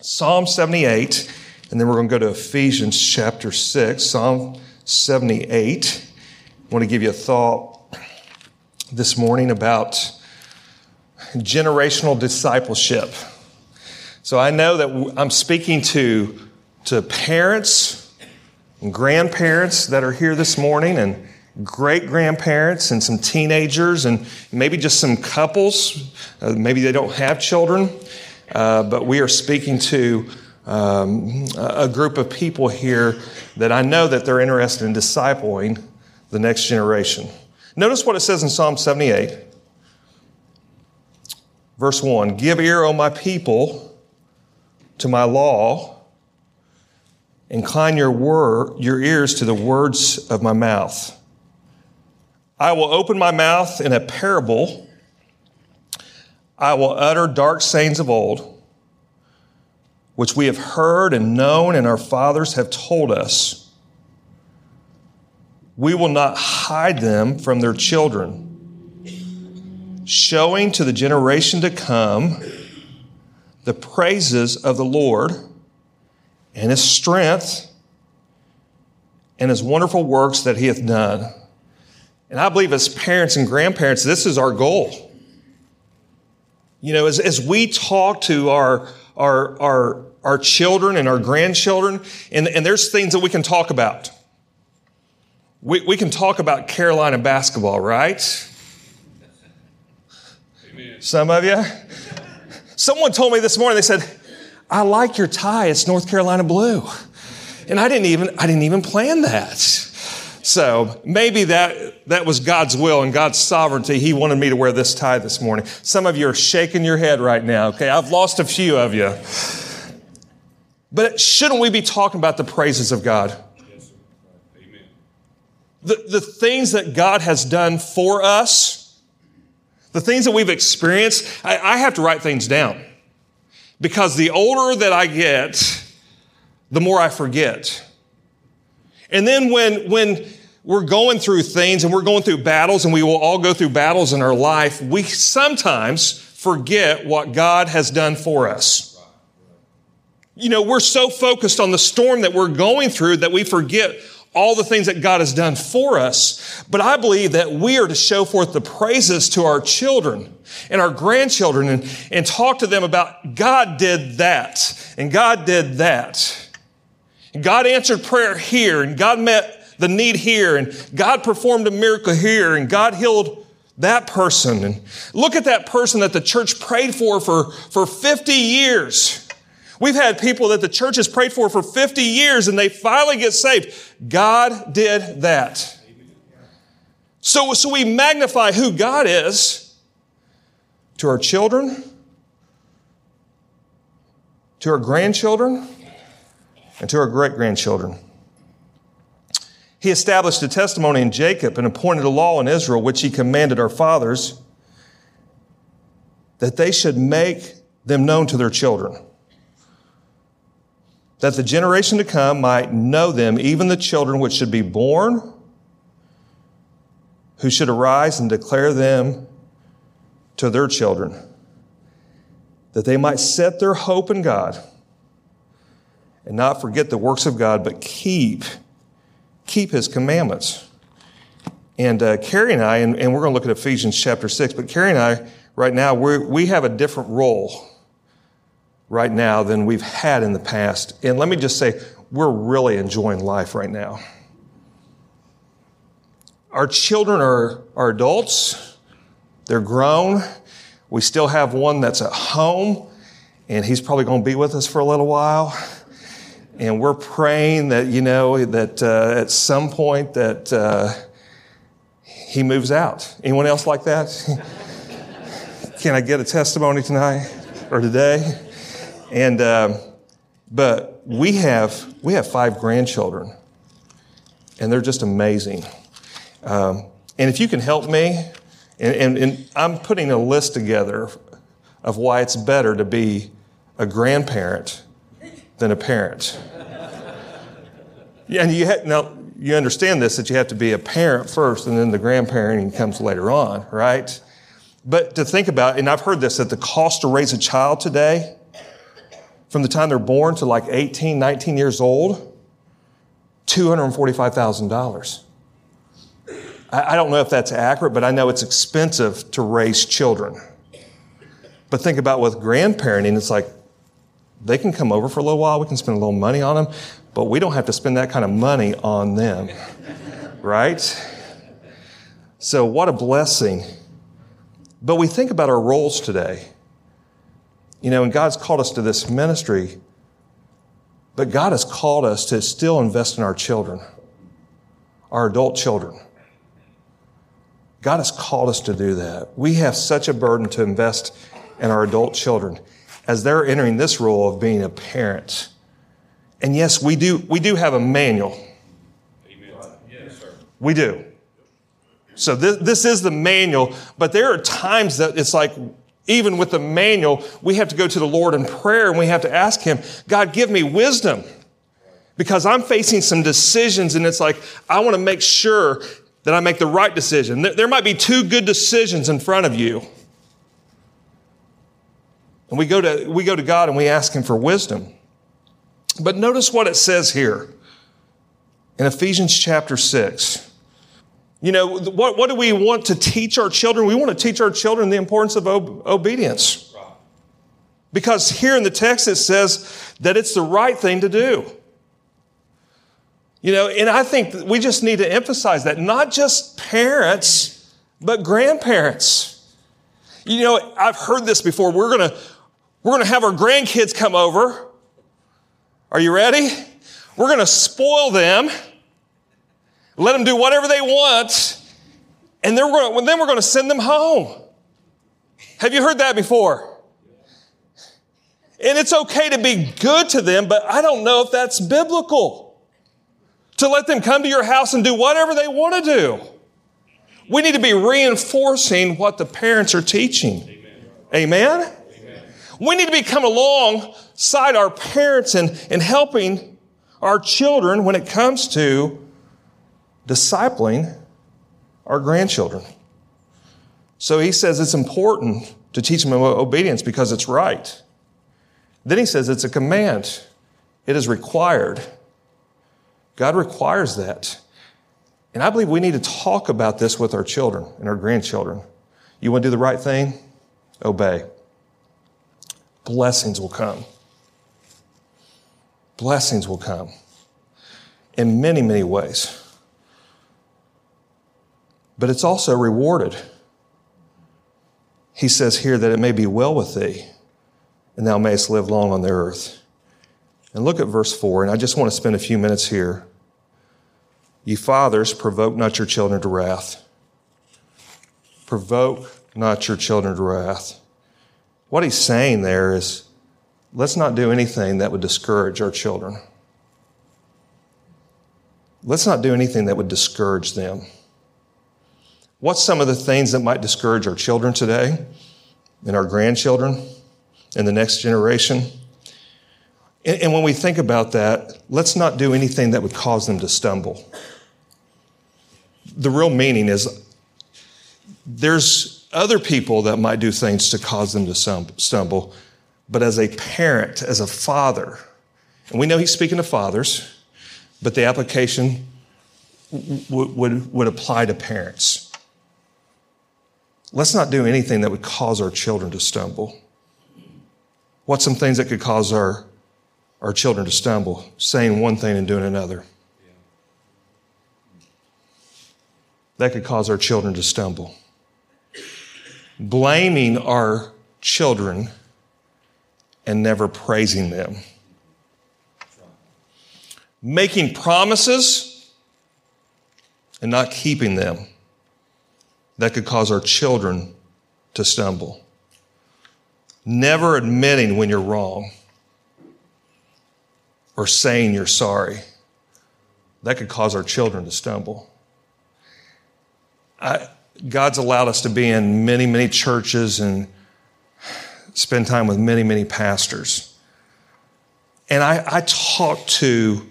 Psalm 78, and then we're going to go to Ephesians chapter 6. Psalm 78. I want to give you a thought this morning about generational discipleship. So I know that I'm speaking to, to parents and grandparents that are here this morning and great grandparents and some teenagers and maybe just some couples. Uh, maybe they don't have children, uh, but we are speaking to um, a group of people here that I know that they're interested in discipling the next generation. Notice what it says in Psalm 78, verse 1 Give ear, O my people, to my law. Incline your, your ears to the words of my mouth. I will open my mouth in a parable. I will utter dark sayings of old, which we have heard and known, and our fathers have told us we will not hide them from their children, showing to the generation to come the praises of the Lord and his strength and his wonderful works that he hath done. And I believe as parents and grandparents, this is our goal. You know, as, as we talk to our, our, our, our children and our grandchildren, and, and there's things that we can talk about. We, we can talk about Carolina basketball, right? Amen. Some of you? Someone told me this morning, they said, I like your tie, it's North Carolina blue. And I didn't even, I didn't even plan that. So maybe that, that was God's will and God's sovereignty. He wanted me to wear this tie this morning. Some of you are shaking your head right now, okay? I've lost a few of you. But shouldn't we be talking about the praises of God? Amen. The, the things that God has done for us, the things that we've experienced, I, I have to write things down. Because the older that I get, the more I forget. And then when, when we're going through things and we're going through battles and we will all go through battles in our life, we sometimes forget what God has done for us. You know, we're so focused on the storm that we're going through that we forget all the things that God has done for us. But I believe that we are to show forth the praises to our children and our grandchildren and, and talk to them about God did that and God did that. God answered prayer here and God met the need here and God performed a miracle here and God healed that person. And look at that person that the church prayed for for, for 50 years. We've had people that the church has prayed for for 50 years and they finally get saved. God did that. So, so we magnify who God is to our children, to our grandchildren, and to our great grandchildren. He established a testimony in Jacob and appointed a law in Israel, which he commanded our fathers that they should make them known to their children. That the generation to come might know them, even the children which should be born, who should arise and declare them to their children, that they might set their hope in God and not forget the works of God, but keep, keep his commandments. And uh, Carrie and I, and, and we're going to look at Ephesians chapter 6, but Carrie and I, right now, we we have a different role right now than we've had in the past. And let me just say, we're really enjoying life right now. Our children are, are adults, they're grown. We still have one that's at home, and he's probably going to be with us for a little while. And we're praying that, you know, that uh, at some point that uh, he moves out. Anyone else like that? Can I get a testimony tonight or today? And, uh, but we have, we have five grandchildren, and they're just amazing. Um, and if you can help me, and, and, and I'm putting a list together of why it's better to be a grandparent than a parent. and you ha- now you understand this that you have to be a parent first, and then the grandparenting comes later on, right? But to think about, and I've heard this that the cost to raise a child today from the time they're born to like 18, 19 years old, $245,000. I don't know if that's accurate, but I know it's expensive to raise children. But think about with grandparenting, it's like they can come over for a little while, we can spend a little money on them, but we don't have to spend that kind of money on them, right? So, what a blessing. But we think about our roles today. You know, and God's called us to this ministry, but God has called us to still invest in our children, our adult children. God has called us to do that. We have such a burden to invest in our adult children as they're entering this role of being a parent. And yes, we do, we do have a manual. Amen. Yes, sir. We do. So this, this is the manual, but there are times that it's like, even with the manual, we have to go to the Lord in prayer and we have to ask Him, God, give me wisdom. Because I'm facing some decisions and it's like, I want to make sure that I make the right decision. There might be two good decisions in front of you. And we go to, we go to God and we ask Him for wisdom. But notice what it says here in Ephesians chapter 6. You know, what, what do we want to teach our children? We want to teach our children the importance of ob- obedience. Because here in the text it says that it's the right thing to do. You know, and I think we just need to emphasize that not just parents, but grandparents. You know, I've heard this before. We're going to we're going to have our grandkids come over. Are you ready? We're going to spoil them, let them do whatever they want, and then we're going to, then we're going to send them home. Have you heard that before? And it's okay to be good to them, but I don't know if that's biblical to let them come to your house and do whatever they want to do. We need to be reinforcing what the parents are teaching. Amen? Amen? Amen. We need to be coming alongside our parents and, and helping our children when it comes to discipling our grandchildren. So he says it's important to teach them obedience because it's right. Then he says it's a command. It is required. God requires that. And I believe we need to talk about this with our children and our grandchildren. You want to do the right thing? Obey. Blessings will come. Blessings will come in many, many ways. But it's also rewarded. He says here that it may be well with thee, and thou mayest live long on the earth. And look at verse 4, and I just want to spend a few minutes here. Ye fathers, provoke not your children to wrath. Provoke not your children to wrath. What he's saying there is let's not do anything that would discourage our children. Let's not do anything that would discourage them. What's some of the things that might discourage our children today and our grandchildren and the next generation? And, and when we think about that, let's not do anything that would cause them to stumble the real meaning is there's other people that might do things to cause them to stumble, but as a parent, as a father, and we know he's speaking to fathers, but the application would, would, would apply to parents. Let's not do anything that would cause our children to stumble. What's some things that could cause our, our children to stumble? Saying one thing and doing another. that could cause our children to stumble. Blaming our children and never praising them. Making promises and not keeping them. That could cause our children to stumble. Never admitting when you're wrong or saying you're sorry. That could cause our children to stumble. I, God's allowed us to be in many, many churches and spend time with many, many pastors. And I, I talk to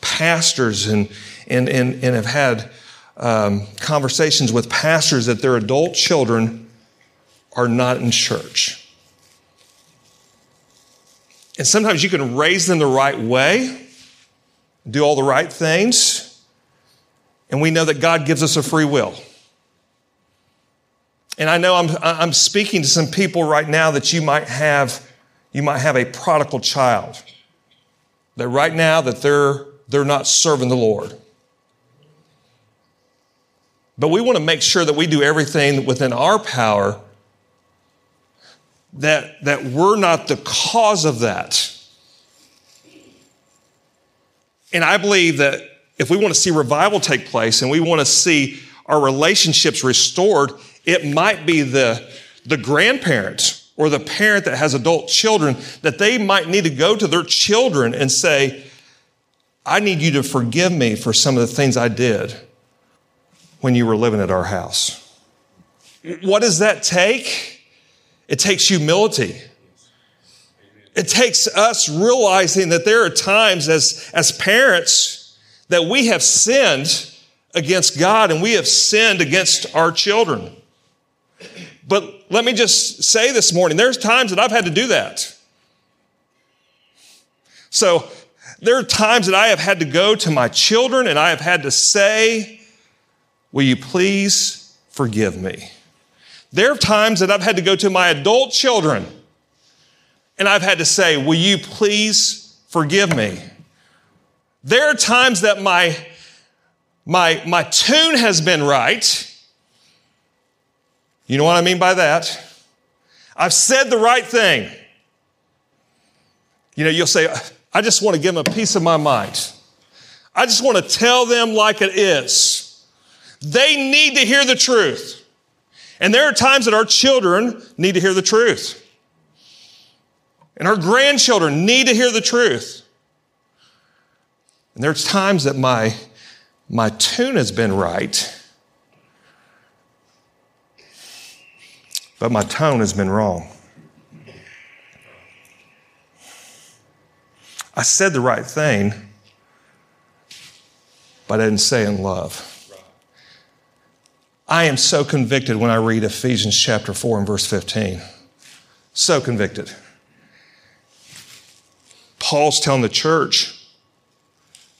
pastors and, and, and, and have had um, conversations with pastors that their adult children are not in church. And sometimes you can raise them the right way, do all the right things, and we know that God gives us a free will. And I know I'm, I'm speaking to some people right now that you might have, you might have a prodigal child. That right now that they're, they're not serving the Lord. But we want to make sure that we do everything within our power that, that we're not the cause of that. And I believe that if we want to see revival take place and we want to see our relationships restored, it might be the, the grandparent or the parent that has adult children that they might need to go to their children and say, I need you to forgive me for some of the things I did when you were living at our house. What does that take? It takes humility. It takes us realizing that there are times as, as parents that we have sinned against God and we have sinned against our children. But let me just say this morning, there's times that I've had to do that. So there are times that I have had to go to my children and I have had to say, Will you please forgive me? There are times that I've had to go to my adult children and I've had to say, Will you please forgive me? There are times that my, my, my tune has been right. You know what I mean by that? I've said the right thing. You know, you'll say, I just want to give them a piece of my mind. I just want to tell them like it is. They need to hear the truth. And there are times that our children need to hear the truth. And our grandchildren need to hear the truth. And there's times that my, my tune has been right, but my tone has been wrong. I said the right thing, but I didn't say in love. I am so convicted when I read Ephesians chapter 4 and verse 15. So convicted. Paul's telling the church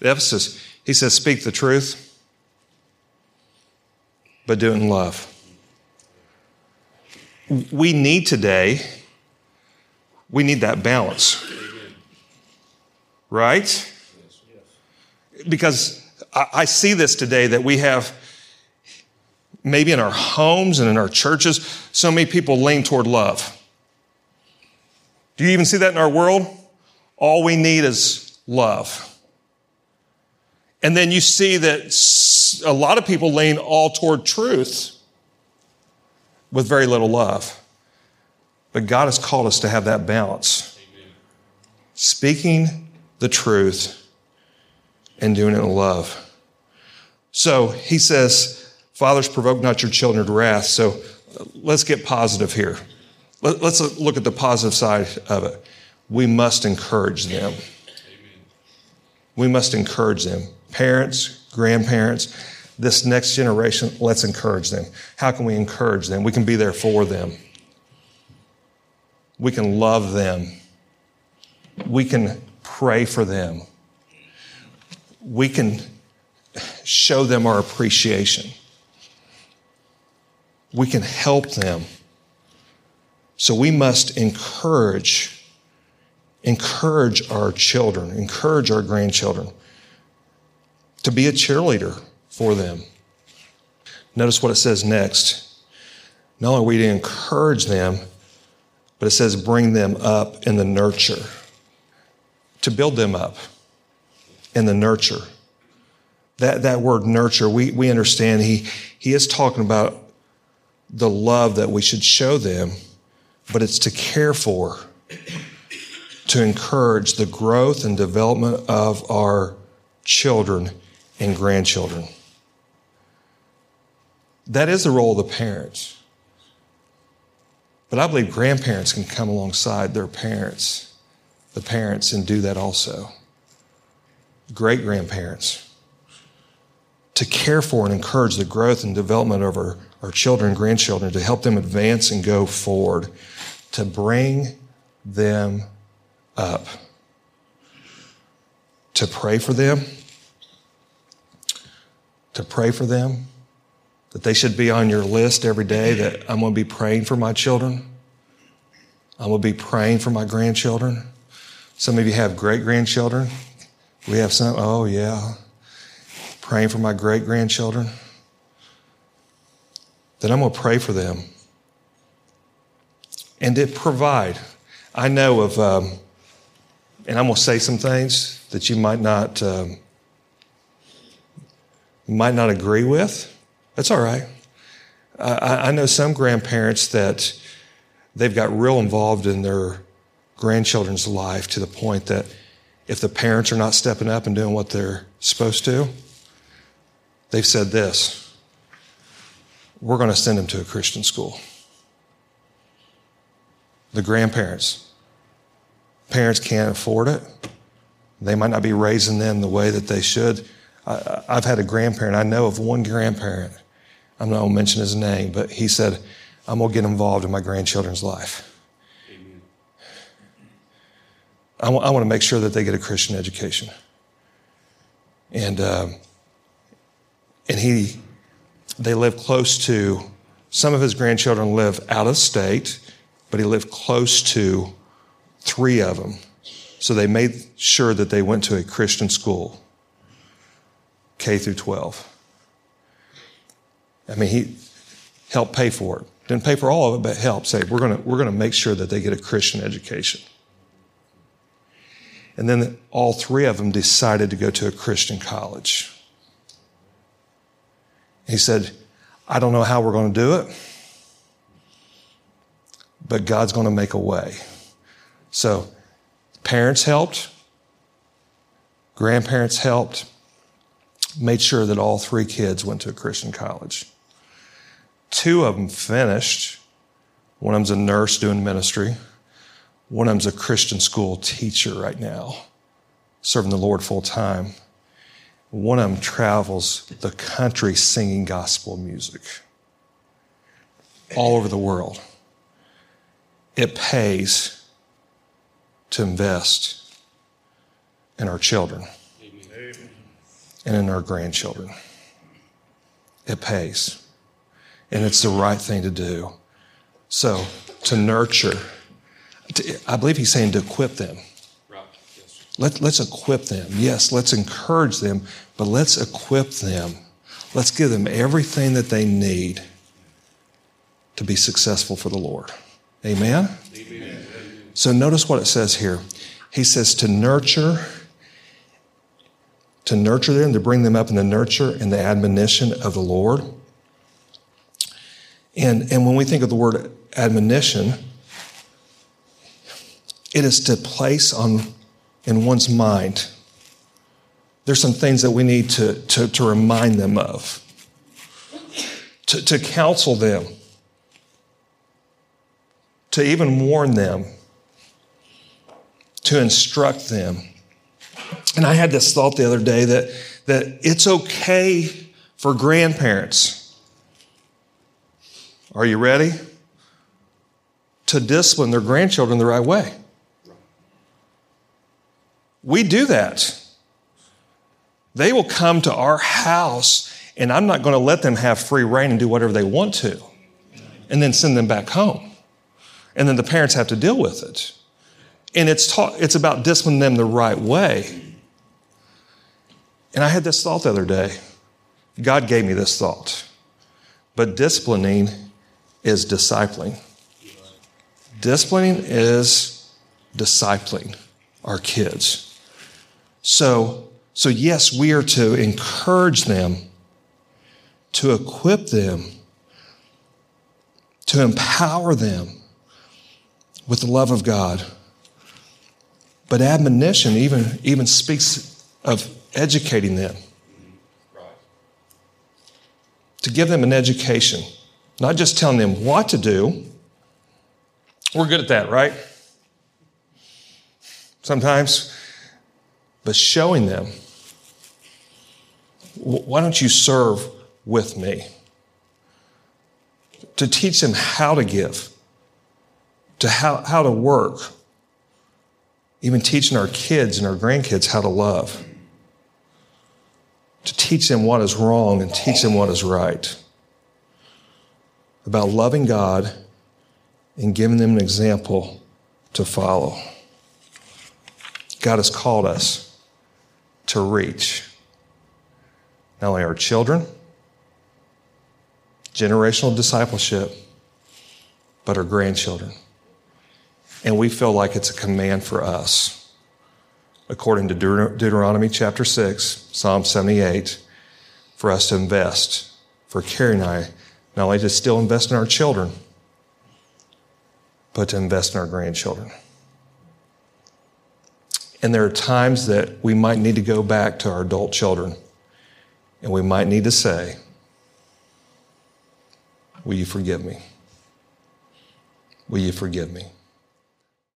Ephesus, he says, speak the truth, but do it in love. We need today, we need that balance. Right? Because I see this today that we have, maybe in our homes and in our churches, so many people lean toward love. Do you even see that in our world? All we need is love. And then you see that a lot of people lean all toward truth with very little love. But God has called us to have that balance. Amen. Speaking the truth and doing it in love. So he says, Fathers, provoke not your children to wrath. So let's get positive here. Let's look at the positive side of it we must encourage them. We must encourage them. Parents, grandparents, this next generation, let's encourage them. How can we encourage them? We can be there for them. We can love them. We can pray for them. We can show them our appreciation. We can help them. So we must encourage encourage our children, encourage our grandchildren to be a cheerleader for them. Notice what it says next. Not only are we to encourage them, but it says bring them up in the nurture, to build them up in the nurture. That, that word nurture, we, we understand he, he is talking about the love that we should show them, but it's to care for to encourage the growth and development of our children and grandchildren. That is the role of the parents. But I believe grandparents can come alongside their parents, the parents, and do that also. Great grandparents. To care for and encourage the growth and development of our, our children and grandchildren, to help them advance and go forward, to bring them up to pray for them, to pray for them, that they should be on your list every day, that I'm going to be praying for my children. I'm going to be praying for my grandchildren. Some of you have great grandchildren. We have some, oh, yeah, praying for my great grandchildren. Then I'm going to pray for them and to provide. I know of, um, and I'm going to say some things that you might not um, might not agree with. That's all right. I, I know some grandparents that they've got real involved in their grandchildren's life to the point that if the parents are not stepping up and doing what they're supposed to, they've said this we're going to send them to a Christian school. The grandparents, parents can't afford it. They might not be raising them the way that they should. I, have had a grandparent, I know of one grandparent, I'm not going to mention his name, but he said, I'm going to get involved in my grandchildren's life. I, w- I want to make sure that they get a Christian education. And, uh, and he, they live close to, some of his grandchildren live out of state, but he lived close to three of them. So they made sure that they went to a Christian school, K through 12. I mean, he helped pay for it. Didn't pay for all of it, but helped say, we're going we're to make sure that they get a Christian education. And then all three of them decided to go to a Christian college. He said, I don't know how we're going to do it, but God's going to make a way. So, parents helped, grandparents helped, made sure that all three kids went to a Christian college. Two of them finished. One of them's a nurse doing ministry. One of them's a Christian school teacher right now, serving the Lord full time. One of them travels the country singing gospel music all over the world. It pays to invest in our children and in our grandchildren. It pays. And it's the right thing to do. So, to nurture, to, I believe he's saying to equip them. Let, let's equip them. Yes, let's encourage them, but let's equip them. Let's give them everything that they need to be successful for the Lord. Amen? Amen? So notice what it says here. He says to nurture, to nurture them, to bring them up in the nurture and the admonition of the Lord. And, and when we think of the word admonition, it is to place on in one's mind. There's some things that we need to, to, to remind them of, to, to counsel them, to even warn them, to instruct them. And I had this thought the other day that, that it's okay for grandparents. Are you ready? To discipline their grandchildren the right way. We do that. They will come to our house, and I'm not going to let them have free rein and do whatever they want to, and then send them back home. And then the parents have to deal with it. And it's, it's about disciplining them the right way. And I had this thought the other day. God gave me this thought. But disciplining is discipling. Disciplining is discipling our kids. So, so yes, we are to encourage them, to equip them, to empower them with the love of God. But admonition even, even speaks of educating them. To give them an education, not just telling them what to do. We're good at that, right? Sometimes but showing them, why don't you serve with me? To teach them how to give, to how, how to work, even teaching our kids and our grandkids how to love, to teach them what is wrong and teach them what is right, about loving God and giving them an example to follow. God has called us to reach not only our children, generational discipleship, but our grandchildren. And we feel like it's a command for us. According to Deut- Deuteronomy chapter 6, Psalm 78, for us to invest, for Carrie and I, not only to still invest in our children, but to invest in our grandchildren. And there are times that we might need to go back to our adult children and we might need to say, Will you forgive me? Will you forgive me?